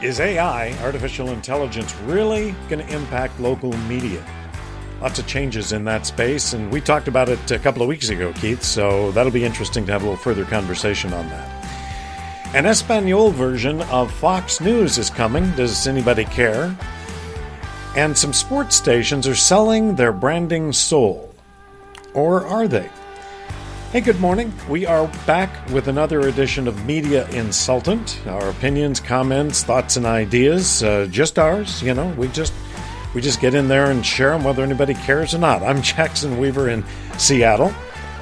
Is AI, artificial intelligence, really going to impact local media? Lots of changes in that space, and we talked about it a couple of weeks ago, Keith, so that'll be interesting to have a little further conversation on that. An Espanol version of Fox News is coming. Does anybody care? And some sports stations are selling their branding soul. Or are they? Hey, good morning. We are back with another edition of Media Insultant. Our opinions, comments, thoughts, and ideas, uh, just ours. You know, we just we just get in there and share them whether anybody cares or not. I'm Jackson Weaver in Seattle,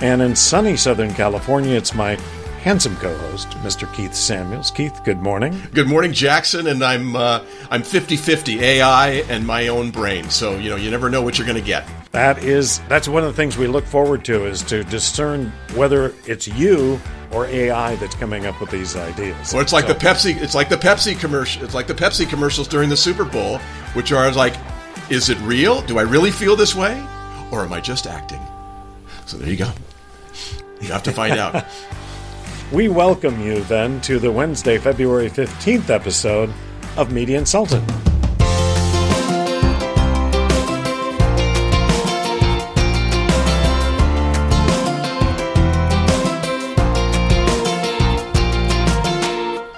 and in sunny Southern California, it's my handsome co-host, Mr. Keith Samuels. Keith, good morning. Good morning, Jackson. And I'm uh, I'm 50-50 AI and my own brain. So you know, you never know what you're going to get. That is that's one of the things we look forward to is to discern whether it's you or AI that's coming up with these ideas. Well, it's like so. the Pepsi. It's like the Pepsi commercial. It's like the Pepsi commercials during the Super Bowl, which are like, is it real? Do I really feel this way, or am I just acting? So there you go. You have to find out. we welcome you then to the Wednesday, February fifteenth episode of Media Insultant.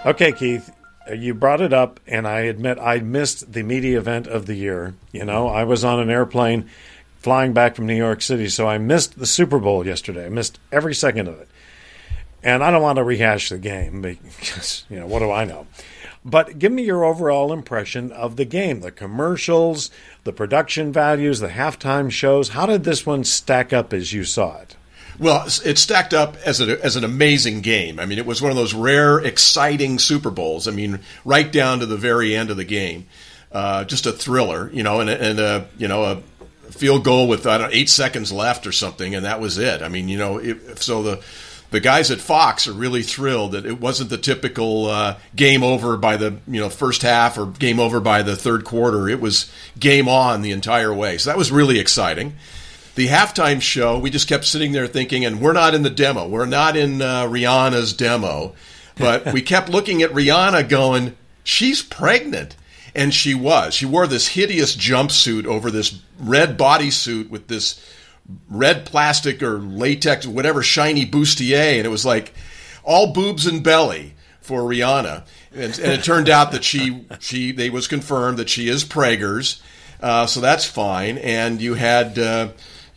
Okay, Keith, you brought it up, and I admit I missed the media event of the year. You know, I was on an airplane flying back from New York City, so I missed the Super Bowl yesterday. I missed every second of it. And I don't want to rehash the game because, you know, what do I know? But give me your overall impression of the game, the commercials, the production values, the halftime shows. How did this one stack up as you saw it? Well, it stacked up as a, as an amazing game. I mean, it was one of those rare, exciting Super Bowls. I mean, right down to the very end of the game, uh, just a thriller, you know, and, and a you know a field goal with I don't know, eight seconds left or something, and that was it. I mean, you know, it, so the the guys at Fox are really thrilled that it wasn't the typical uh, game over by the you know first half or game over by the third quarter. It was game on the entire way. So that was really exciting the halftime show, we just kept sitting there thinking, and we're not in the demo. We're not in uh, Rihanna's demo. But we kept looking at Rihanna going, she's pregnant. And she was. She wore this hideous jumpsuit over this red bodysuit with this red plastic or latex, whatever, shiny bustier. And it was like all boobs and belly for Rihanna. And, and it turned out that she, she, they was confirmed that she is Prager's. Uh, so that's fine. And you had, uh,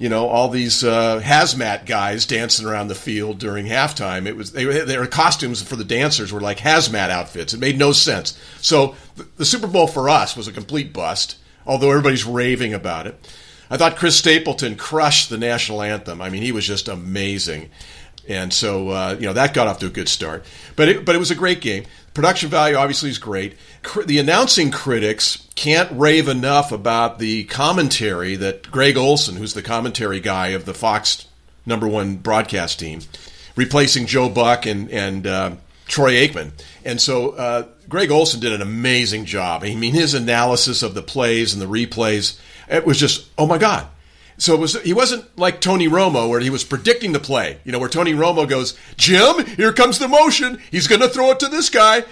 you know all these uh, hazmat guys dancing around the field during halftime. It was they their costumes for the dancers were like hazmat outfits. It made no sense. So the, the Super Bowl for us was a complete bust. Although everybody's raving about it, I thought Chris Stapleton crushed the national anthem. I mean, he was just amazing. And so, uh, you know, that got off to a good start. But it, but it was a great game. Production value obviously is great. The announcing critics can't rave enough about the commentary that Greg Olsen, who's the commentary guy of the Fox number one broadcast team, replacing Joe Buck and and uh, Troy Aikman. And so uh, Greg Olsen did an amazing job. I mean, his analysis of the plays and the replays, it was just, oh my God. So was he wasn't like Tony Romo where he was predicting the play. You know, where Tony Romo goes, "Jim, here comes the motion. He's going to throw it to this guy."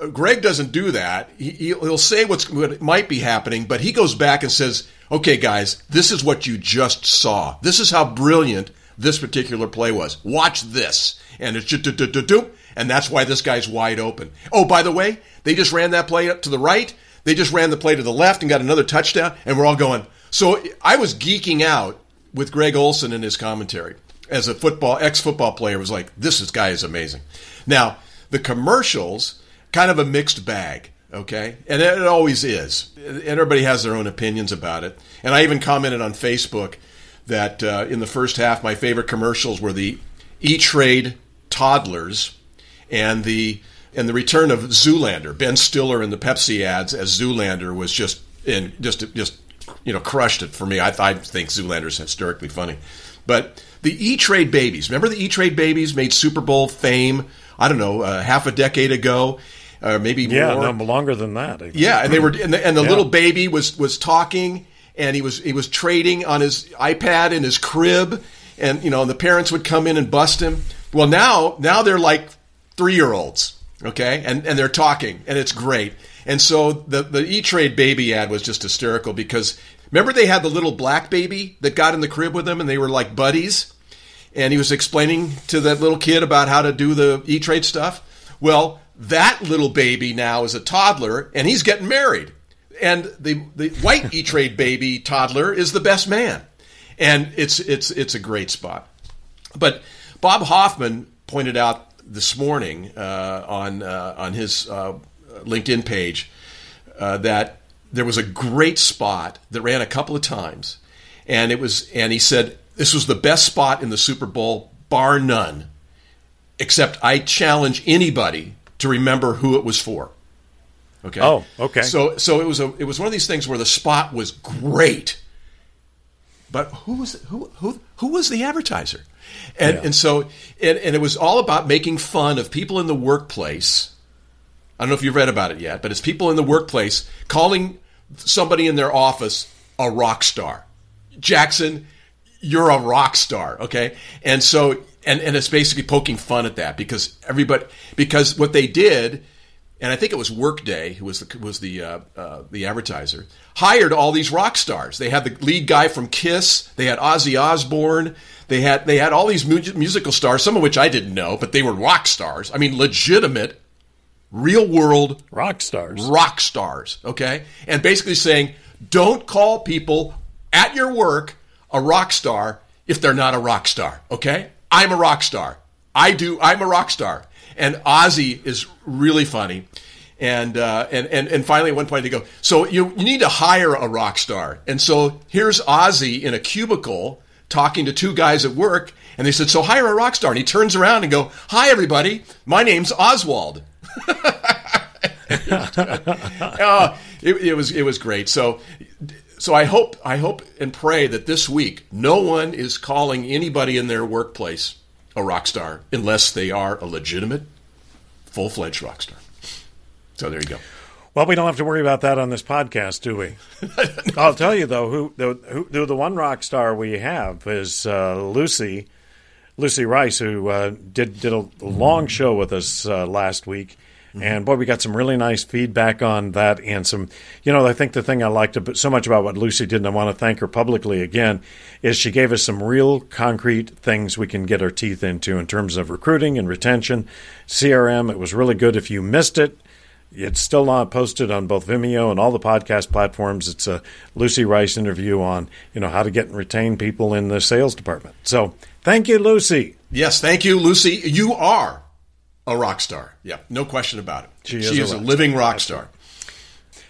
Uh, Greg doesn't do that. He, will say what's what might be happening, but he goes back and says, "Okay, guys, this is what you just saw. This is how brilliant this particular play was. Watch this." And it's and that's why this guy's wide open. Oh, by the way, they just ran that play up to the right. They just ran the play to the left and got another touchdown, and we're all going, so I was geeking out with Greg Olsen in his commentary as a football ex football player. Was like, this is, guy is amazing. Now the commercials, kind of a mixed bag. Okay, and it always is. Everybody has their own opinions about it. And I even commented on Facebook that uh, in the first half, my favorite commercials were the E Trade toddlers and the and the return of Zoolander. Ben Stiller in the Pepsi ads as Zoolander was just in just just you know, crushed it for me. I, I think Zoolander's historically funny. But the E Trade Babies, remember the E Trade Babies made Super Bowl fame, I don't know, uh, half a decade ago? Uh, maybe yeah, more. no, longer than that. Yeah, and they were, and the, and the yeah. little baby was was talking, and he was he was trading on his iPad in his crib, and you know, the parents would come in and bust him. Well, now now they're like three year olds. Okay, and and they're talking, and it's great. And so the the E Trade baby ad was just hysterical because remember they had the little black baby that got in the crib with them, and they were like buddies, and he was explaining to that little kid about how to do the E Trade stuff. Well, that little baby now is a toddler, and he's getting married, and the the white E Trade baby toddler is the best man, and it's it's it's a great spot. But Bob Hoffman pointed out this morning uh, on uh, on his uh, LinkedIn page uh, that there was a great spot that ran a couple of times, and it was and he said this was the best spot in the Super Bowl bar none, except I challenge anybody to remember who it was for. Okay. Oh, okay. So so it was a it was one of these things where the spot was great, but who was who who who was the advertiser? And, yeah. and so, and, and it was all about making fun of people in the workplace. I don't know if you've read about it yet, but it's people in the workplace calling somebody in their office a rock star. Jackson, you're a rock star, okay? And so, and, and it's basically poking fun at that because everybody, because what they did, and I think it was Workday who was the was the uh, uh, the advertiser, hired all these rock stars. They had the lead guy from Kiss, they had Ozzy Osbourne, they had they had all these mu- musical stars, some of which I didn't know, but they were rock stars. I mean, legitimate, real world rock stars. Rock stars. Okay, and basically saying, don't call people at your work a rock star if they're not a rock star. Okay, I'm a rock star. I do. I'm a rock star. And Ozzy is really funny. And, uh, and, and, and finally, at one point, they go, So you, you need to hire a rock star. And so here's Ozzy in a cubicle talking to two guys at work, and they said, "So hire a rock star." And he turns around and go, "Hi, everybody. My name's Oswald." uh, it, it, was it was great. So so I hope I hope and pray that this week no one is calling anybody in their workplace a rock star unless they are a legitimate, full fledged rock star. So there you go. Well, we don't have to worry about that on this podcast, do we? I'll tell you though, who the who, the one rock star we have is uh, Lucy, Lucy Rice, who uh, did did a long show with us uh, last week, mm-hmm. and boy, we got some really nice feedback on that, and some, you know, I think the thing I liked so much about what Lucy did, and I want to thank her publicly again, is she gave us some real concrete things we can get our teeth into in terms of recruiting and retention, CRM. It was really good. If you missed it it's still not posted on both Vimeo and all the podcast platforms. It's a Lucy Rice interview on you know how to get and retain people in the sales department. So thank you, Lucy. Yes, thank you, Lucy. You are a rock star. Yeah, no question about it. She is, she is a, a, living rock star.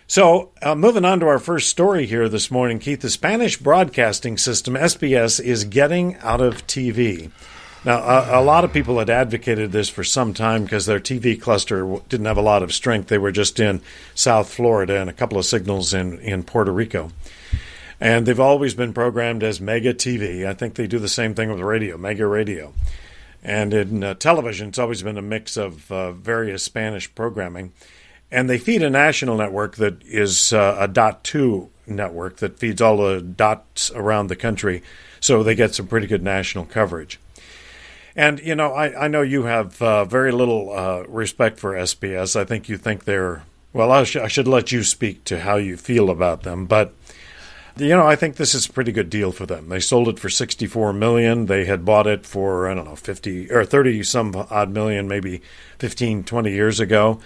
So, uh, moving on to our first story here this morning, Keith, the Spanish broadcasting system, SBS, is getting out of TV. Now, a, a, lot of people had advocated this for some time because their TV cluster didn't have a lot of strength. They were just in South Florida and a couple of signals in, in Puerto Rico. And they've always been programmed as Mega TV. I think they do the same thing with radio, Mega Radio. And in uh, television, it's always been a mix of uh, various Spanish programming. And they feed a national network that is uh, a dot two network that feeds all the dots around the country. So they get some pretty good national coverage. And you know, I, I know you have uh, very little uh, respect for SBS. I think you think they're well. I, sh- I, should let you speak to how you feel about them, but you know, I think this is a pretty good deal for them. They sold it for sixty-four million. They had bought it for I don't know fifty or thirty some odd million, maybe 15, 20 years ago.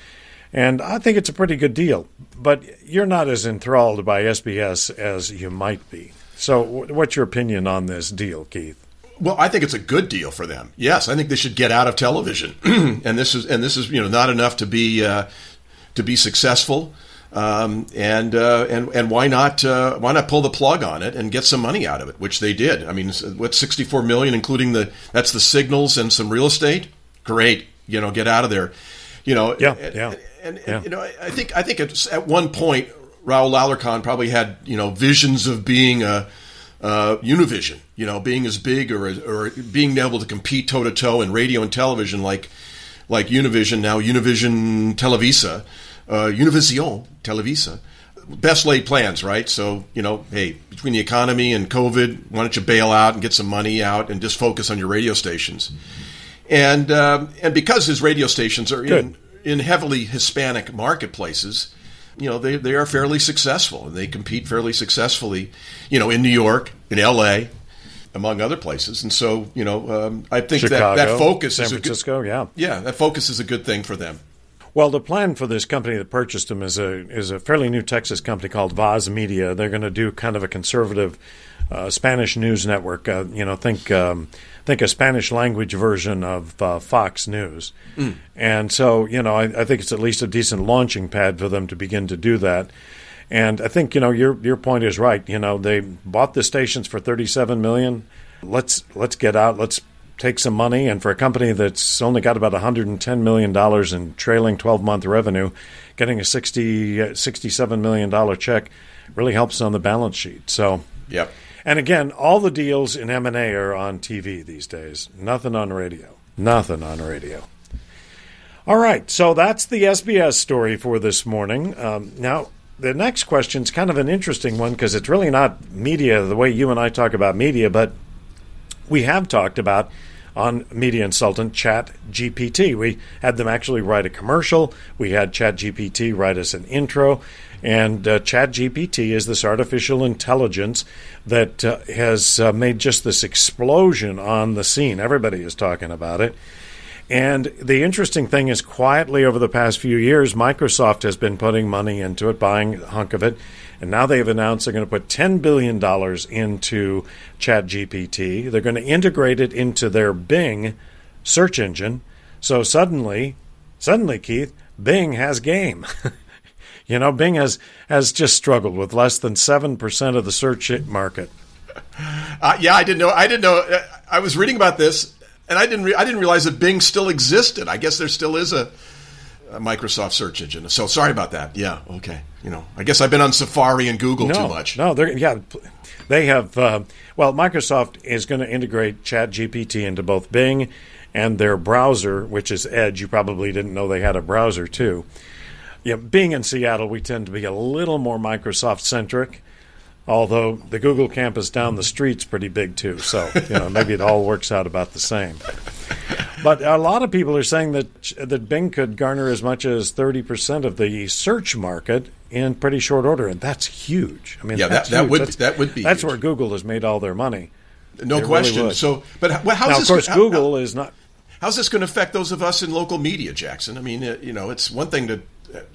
And I think it's a pretty good deal. But you're not as enthralled by SBS as you might be. So, what's your opinion on this deal, Keith? Well, I think it's a good deal for them. Yes, I think they should get out of television, and this is and this is you know not enough to be uh, to be successful. Um, and uh, and and why not uh, why not pull the plug on it and get some money out of it, which they did. I mean, what sixty four million, including the that's the signals and some real estate. Great, you know, get out of there. You know, yeah, yeah. And, and, yeah. you know, I think I think at one point Raul Alarcon probably had you know visions of being a uh, Univision, you know, being as big or or being able to compete toe to toe in radio and television like like Univision now, Univision Televisa, uh, Univision Televisa. Best laid plans, right? So you know, hey, between the economy and COVID, why don't you bail out and get some money out and just focus on your radio stations? And uh, and because his radio stations are Good. in in heavily Hispanic marketplaces, you know, they, they are fairly successful and they compete fairly successfully, you know, in New York, in L.A., among other places. And so, you know, um, I think Chicago, that, that focus San is Francisco, a good, yeah. Yeah, that focus is a good thing for them. Well, the plan for this company that purchased them is a is a fairly new Texas company called Voz Media. They're going to do kind of a conservative uh, Spanish news network. Uh, you know, think um, think a Spanish language version of uh, Fox News. Mm. And so, you know, I, I, think it's at least a decent launching pad for them to begin to do that. And I think you know your your point is right. You know, they bought the stations for thirty seven million. Let's let's get out. Let's take some money. And for a company that's only got about $110 million in trailing 12 month revenue, getting a 60, $67 million check really helps on the balance sheet. So, yep. And again, all the deals in M&A are on TV these days. Nothing on radio. Nothing on radio. All right, so that's the SBS story for this morning. Um, now, the next question is kind of an interesting one because it's really not media the way you and I talk about media, but we have talked about on Media Insultant Chat GPT. We had them actually write a commercial. We had ChatGPT write us an intro. And uh, ChatGPT is this artificial intelligence that uh, has uh, made just this explosion on the scene. Everybody is talking about it. And the interesting thing is, quietly over the past few years, Microsoft has been putting money into it, buying a hunk of it. And now they've announced they're going to put $10 billion into ChatGPT. They're going to integrate it into their Bing search engine. So suddenly, suddenly, Keith, Bing has game. you know, Bing has, has just struggled with less than 7% of the search market. Uh, yeah, I didn't know. I didn't know. Uh, I was reading about this, and I didn't. Re- I didn't realize that Bing still existed. I guess there still is a Microsoft search engine. So sorry about that. Yeah, okay. You know, I guess I've been on Safari and Google no, too much. No, they're yeah, they have. Uh, well, Microsoft is going to integrate ChatGPT into both Bing and their browser, which is Edge. You probably didn't know they had a browser too. Yeah, being in Seattle, we tend to be a little more Microsoft centric. Although the Google campus down the street's pretty big too, so you know maybe it all works out about the same. But a lot of people are saying that that Bing could garner as much as thirty percent of the search market in pretty short order, and that's huge. I mean, yeah, that, that would that's, that would be that's huge. where Google has made all their money. No question. Really so, but how, how's now, this? Of course, how, Google how, is not. How's this going to affect those of us in local media, Jackson? I mean, uh, you know, it's one thing to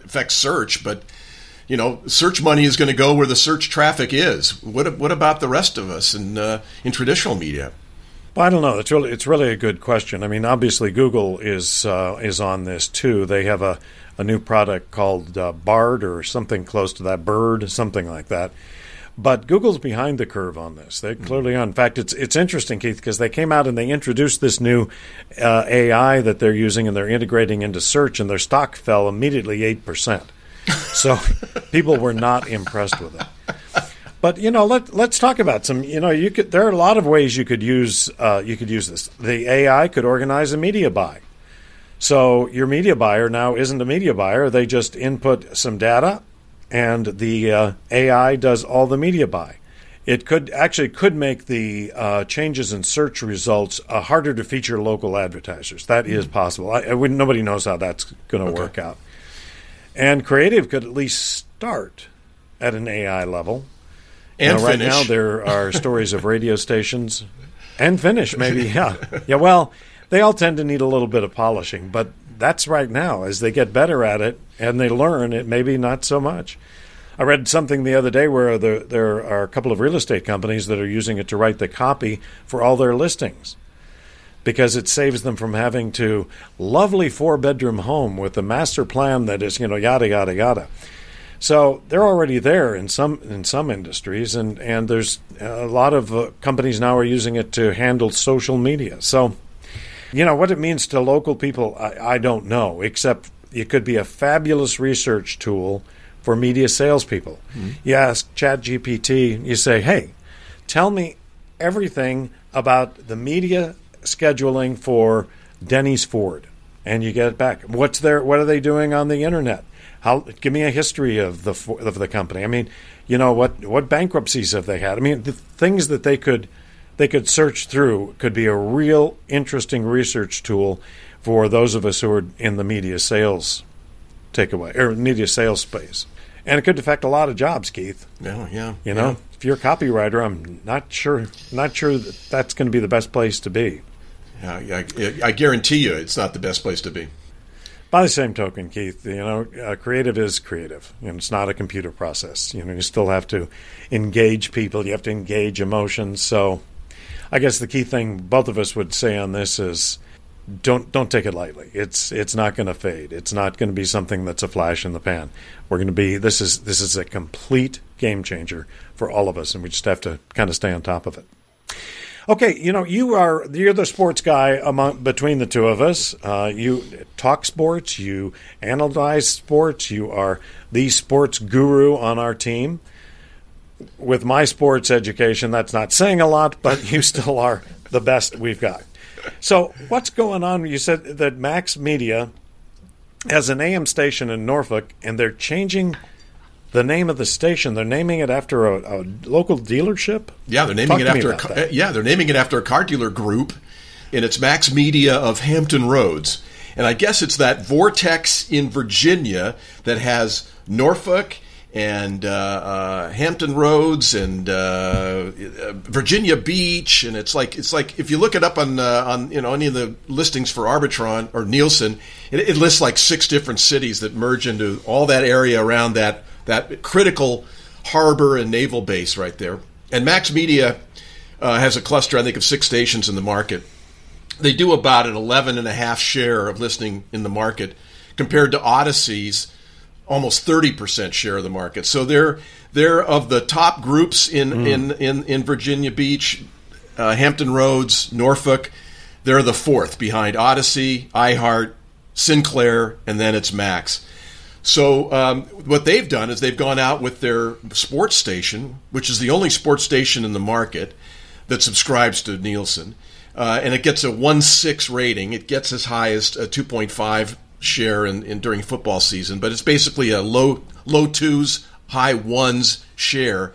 affect search, but you know, search money is going to go where the search traffic is. What what about the rest of us in uh, in traditional media? Well, I don't know. It's really it's really a good question. I mean, obviously Google is uh, is on this too. They have a, a new product called uh, Bard or something close to that, Bird, something like that. But Google's behind the curve on this. They mm-hmm. clearly are. In fact, it's it's interesting, Keith, because they came out and they introduced this new uh, AI that they're using and they're integrating into search, and their stock fell immediately eight percent. So people were not impressed with it. But you know, let let's talk about some. You know, you could there are a lot of ways you could use uh, you could use this. The AI could organize a media buy. So your media buyer now isn't a media buyer; they just input some data, and the uh, AI does all the media buy. It could actually could make the uh, changes in search results uh, harder to feature local advertisers. That is possible. I, I nobody knows how that's going to okay. work out. And creative could at least start at an AI level. And right now there are stories of radio stations. And finish maybe yeah. Yeah well they all tend to need a little bit of polishing but that's right now. As they get better at it and they learn it maybe not so much. I read something the other day where there, there are a couple of real estate companies that are using it to write the copy for all their listings because it saves them from having to lovely four bedroom home with a master plan that is you know yada yada yada so they're already there in some in some industries, and and there's a lot of uh, companies now are using it to handle social media. So, you know what it means to local people, I, I don't know. Except it could be a fabulous research tool for media salespeople. Mm-hmm. You ask ChatGPT, you say, "Hey, tell me everything about the media scheduling for Denny's Ford," and you get it back. What's their What are they doing on the internet? How give me a history of the of the company. I mean, you know what what bankruptcies have they had? I mean, the things that they could they could search through could be a real interesting research tool for those of us who are in the media sales takeaway or media sales space. And it could affect a lot of jobs, Keith. Yeah, yeah. You know, yeah. if you're a copywriter, I'm not sure not sure that that's going to be the best place to be. Yeah, I, I guarantee you, it's not the best place to be. By the same token, Keith, you know, uh, creative is creative. You know, it's not a computer process. You know, you still have to engage people. You have to engage emotions. So, I guess the key thing both of us would say on this is don't don't take it lightly. It's it's not going to fade. It's not going to be something that's a flash in the pan. We're going to be this is this is a complete game changer for all of us, and we just have to kind of stay on top of it. Okay, you know you are you're the sports guy among between the two of us. Uh, you talk sports, you analyze sports, you are the sports guru on our team. With my sports education, that's not saying a lot, but you still are the best we've got. So, what's going on? You said that Max Media has an AM station in Norfolk, and they're changing the name of the station. They're naming it after a, a local dealership. Yeah, they're naming Talk it after a car, yeah, they're naming it after a car dealer group, and it's Max Media of Hampton Roads. And I guess it's that vortex in Virginia that has Norfolk and uh, uh, Hampton Roads and uh, Virginia Beach, and it's like it's like if you look it up on uh, on you know any of the listings for Arbitron or Nielsen, it, it lists like six different cities that merge into all that area around that that critical harbor and naval base right there. And Max Media uh, has a cluster, I think, of six stations in the market. They do about an 11 and a half share of listening in the market compared to Audacy's almost 30% share of the market. So they're they're of the top groups in in, in, in Virginia Beach, uh, Hampton Roads, Norfolk. They're the fourth behind Odyssey, iHeart, Sinclair, and then it's Max. So um, what they've done is they've gone out with their sports station, which is the only sports station in the market that subscribes to Nielsen, uh, and it gets a one six rating. It gets as high as a two point five share in, in during football season, but it's basically a low low twos, high ones share.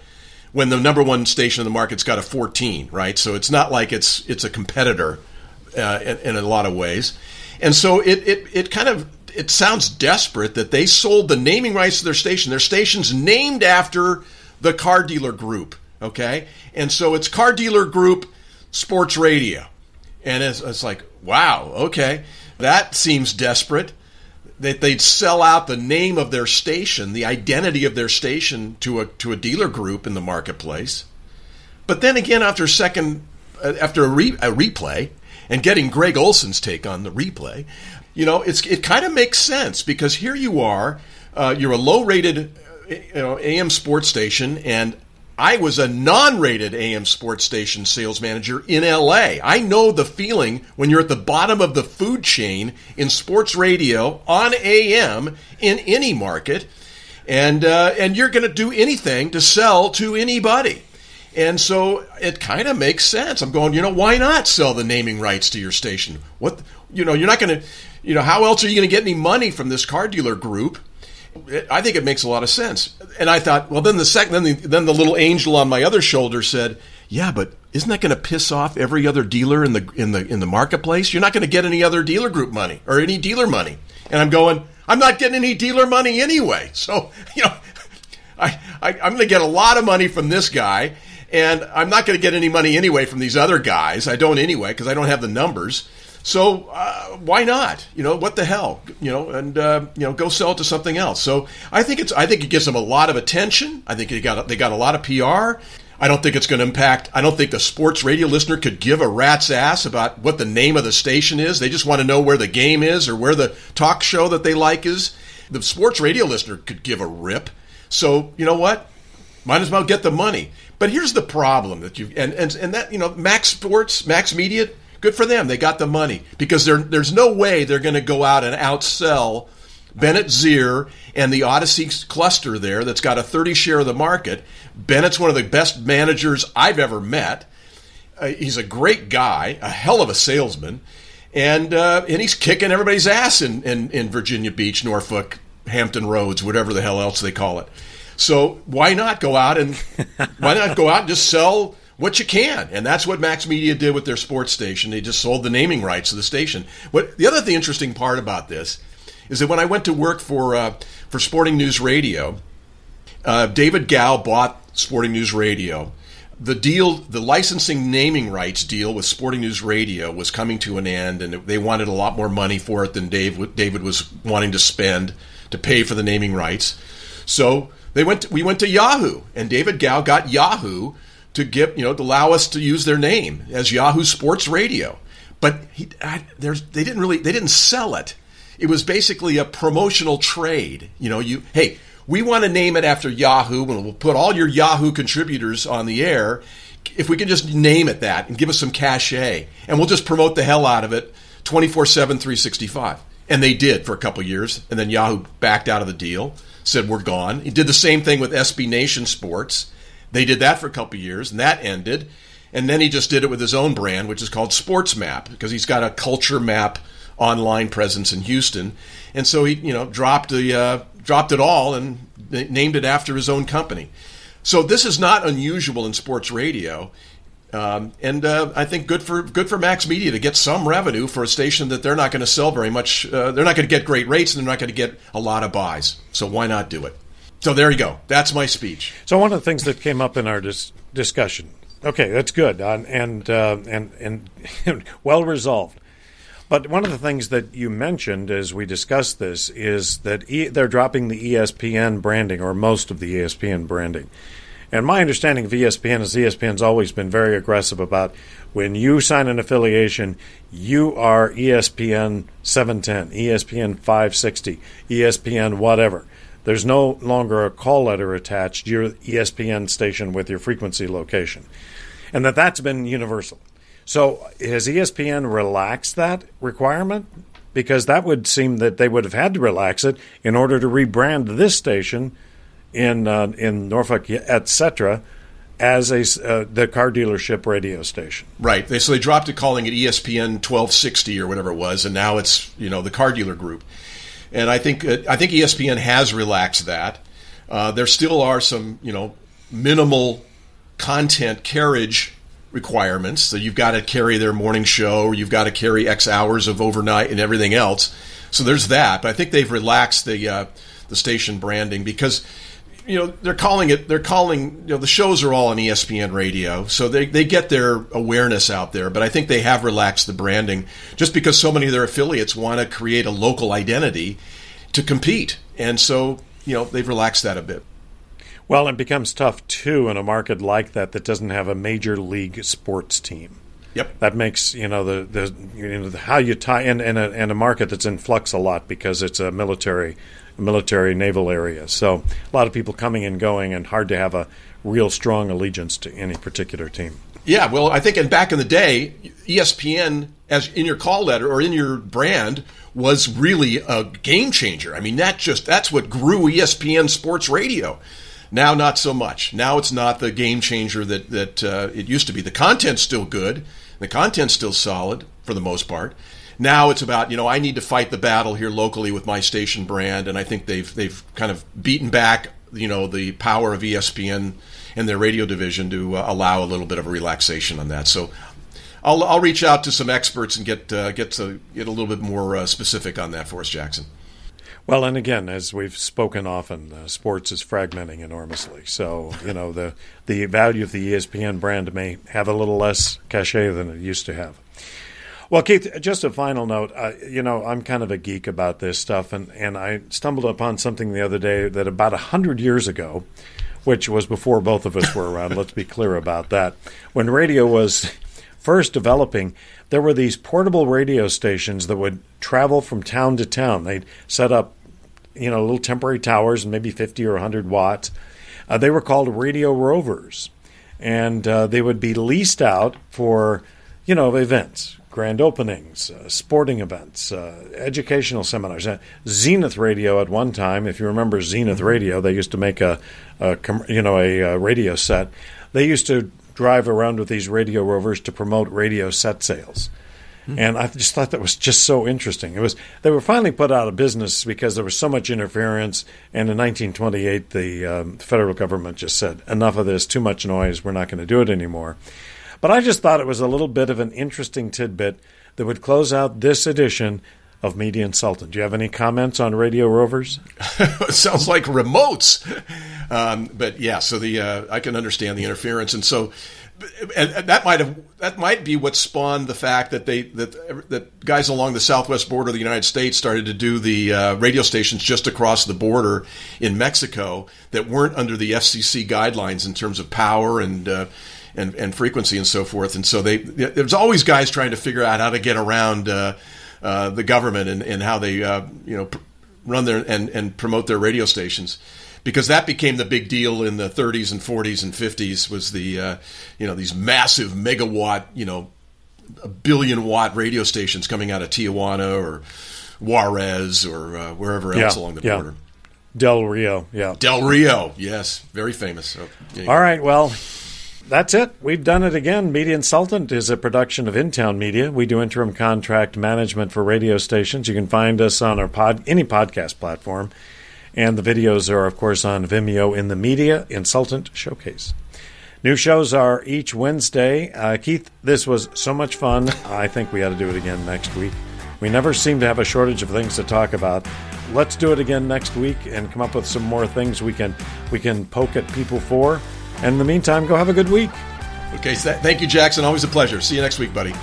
When the number one station in the market's got a 14, right? So it's not like it's it's a competitor uh, in, in a lot of ways, and so it it, it kind of it sounds desperate that they sold the naming rights to their station. Their station's named after the car dealer group, okay? And so it's car dealer group sports radio. And it's, it's like, wow, okay. That seems desperate that they'd sell out the name of their station, the identity of their station to a to a dealer group in the marketplace. But then again, after second, uh, after a, re, a replay, and getting Greg Olsen's take on the replay, you know, it's it kind of makes sense because here you are, uh, you're a low-rated, uh, you know, AM sports station, and I was a non-rated AM sports station sales manager in LA. I know the feeling when you're at the bottom of the food chain in sports radio on AM in any market, and uh, and you're going to do anything to sell to anybody. And so it kind of makes sense. I'm going, you know, why not sell the naming rights to your station? What, you know, you're not going to, you know, how else are you going to get any money from this car dealer group? I think it makes a lot of sense. And I thought, well, then the second, then the, then the little angel on my other shoulder said, yeah, but isn't that going to piss off every other dealer in the in the in the marketplace? You're not going to get any other dealer group money or any dealer money. And I'm going, I'm not getting any dealer money anyway. So, you know, I, I I'm going to get a lot of money from this guy and I'm not going to get any money anyway from these other guys. I don't anyway because I don't have the numbers. So uh, why not? You know what the hell? You know, and uh, you know, go sell it to something else. So I think it's I think it gives them a lot of attention. I think they got they got a lot of PR. I don't think it's going to impact. I don't think the sports radio listener could give a rat's ass about what the name of the station is. They just want to know where the game is or where the talk show that they like is. The sports radio listener could give a rip. So you know what? Might as well get the money. But here's the problem that you and and and that you know Max Sports, Max Media, good for them. They got the money because there there's no way they're going to go out and outsell Bennett Zier and the Audacy cluster there that's got a 30 share of the market. Bennett's one of the best managers I've ever met. Uh, he's a great guy, a hell of a salesman, and uh, and he's kicking everybody's ass in, in in Virginia Beach, Norfolk, Hampton Roads, whatever the hell else they call it. So why not go out and why not go out and just sell what you can, and that's what Max Media did with their sports station. They just sold the naming rights to the station. What the other the interesting part about this is that when I went to work for uh, for Sporting News Radio, uh, David Gow bought Sporting News Radio. The deal, the licensing naming rights deal with Sporting News Radio was coming to an end, and they wanted a lot more money for it than Dave, David was wanting to spend to pay for the naming rights. So they went. To, we went to Yahoo, and David Gow got Yahoo to give you know to allow us to use their name as Yahoo Sports Radio. But he, I, they didn't really they didn't sell it. It was basically a promotional trade. You know, you hey, we want to name it after Yahoo, and we'll put all your Yahoo contributors on the air. If we can just name it that and give us some cachet, and we'll just promote the hell out of it 24 7, 365. And they did for a couple years, and then Yahoo backed out of the deal, said we're gone. He did the same thing with SB Nation Sports. They did that for a couple years, and that ended. And then he just did it with his own brand, which is called SportsMap, because he's got a CultureMap online presence in Houston. And so he, you know, dropped the uh, dropped it all and named it after his own company. So this is not unusual in sports radio. Um, and uh, I think good for good for Max Media to get some revenue for a station that they're not going to sell very much. Uh, they're not going to get great rates, and they're not going to get a lot of buys. So why not do it? So there you go. That's my speech. So one of the things that came up in our dis- discussion. Okay, that's good and uh, and and well resolved. But one of the things that you mentioned as we discussed this is that e- they're dropping the ESPN branding or most of the ESPN branding. And my understanding of ESPN is ESPN's always been very aggressive about when you sign an affiliation, you are ESPN 710, ESPN 560, ESPN whatever. There's no longer a call letter attached. You're ESPN station with your frequency location. And that that's been universal. So has ESPN relaxed that requirement? Because that would seem that they would have had to relax it in order to rebrand this station in uh, in Norfolk, etc., as a uh, the car dealership radio station. Right. So they dropped it, calling it ESPN 1260 or whatever it was, and now it's you know the car dealer group. And I think uh, I think ESPN has relaxed that. Uh, there still are some you know minimal content carriage requirements. So you've got to carry their morning show, or you've got to carry X hours of overnight and everything else. So there's that. But I think they've relaxed the uh, the station branding because you know they're calling it they're calling you know the shows are all on ESPN radio so they, they get their awareness out there but I think they have relaxed the branding just because so many of their affiliates want to create a local identity to compete and so you know they've relaxed that a bit well, it becomes tough too in a market like that that doesn't have a major league sports team. Yep. That makes you know the the you know the, how you tie in in a, in a market that's in flux a lot because it's a military military naval area. So a lot of people coming and going, and hard to have a real strong allegiance to any particular team. Yeah, well, I think and back in the day, ESPN as in your call letter or in your brand was really a game changer. I mean, that just that's what grew ESPN Sports Radio. Now, not so much. Now it's not the game changer that that uh, it used to be. The content's still good. The content's still solid for the most part. Now it's about you know I need to fight the battle here locally with my station brand, and I think they've they've kind of beaten back you know the power of ESPN and their radio division to uh, allow a little bit of a relaxation on that. So I'll, I'll reach out to some experts and get uh, get to get a little bit more uh, specific on that for us, Jackson. Well, and again, as we've spoken often, uh, sports is fragmenting enormously. So you know the the value of the ESPN brand may have a little less cachet than it used to have. Well, Keith, just a final note. Uh, you know, I'm kind of a geek about this stuff, and, and I stumbled upon something the other day that about a hundred years ago, which was before both of us were around. let's be clear about that. When radio was first developing, there were these portable radio stations that would travel from town to town. They'd set up you know, little temporary towers and maybe 50 or 100 watts. Uh, they were called radio rovers, and uh, they would be leased out for, you know, events, grand openings, uh, sporting events, uh, educational seminars. Uh, Zenith Radio at one time, if you remember Zenith Radio, they used to make a, a you know, a, a radio set. They used to drive around with these radio rovers to promote radio set sales. Mm-hmm. And I just thought that was just so interesting. It was they were finally put out of business because there was so much interference. And in 1928, the um, federal government just said, "Enough of this! Too much noise. We're not going to do it anymore." But I just thought it was a little bit of an interesting tidbit that would close out this edition of Media Insultant. Do you have any comments on Radio Rovers? sounds like remotes. Um, but yeah, so the uh, I can understand the interference, and so and that might have that might be what spawned the fact that they that that guys along the southwest border of the United States started to do the uh, radio stations just across the border in Mexico that weren't under the FCC guidelines in terms of power and uh, and, and frequency and so forth. And so they there's always guys trying to figure out how to get around uh, uh the government and, and how they uh, you know run their and, and promote their radio stations because that became the big deal in the 30s and 40s and 50s was the uh, you know these massive megawatt you know a billion watt radio stations coming out of Tijuana or Juarez or uh, wherever else yeah, along the yeah. border. Del Rio, yeah. Del Rio, yes, very famous. So, anyway. All right, well, that's it. We've done it again. Media Insultant is a production of InTown Media. We do interim contract management for radio stations. You can find us on our pod any podcast platform. And the videos are, of course, on Vimeo in the Media Insultant Showcase. New shows are each Wednesday. Uh, Keith, this was so much fun. I think we ought to do it again next week. We never seem to have a shortage of things to talk about. Let's do it again next week and come up with some more things we can we can poke at people for. And in the meantime, go have a good week. Okay, thank you, Jackson. Always a pleasure. See you next week, buddy.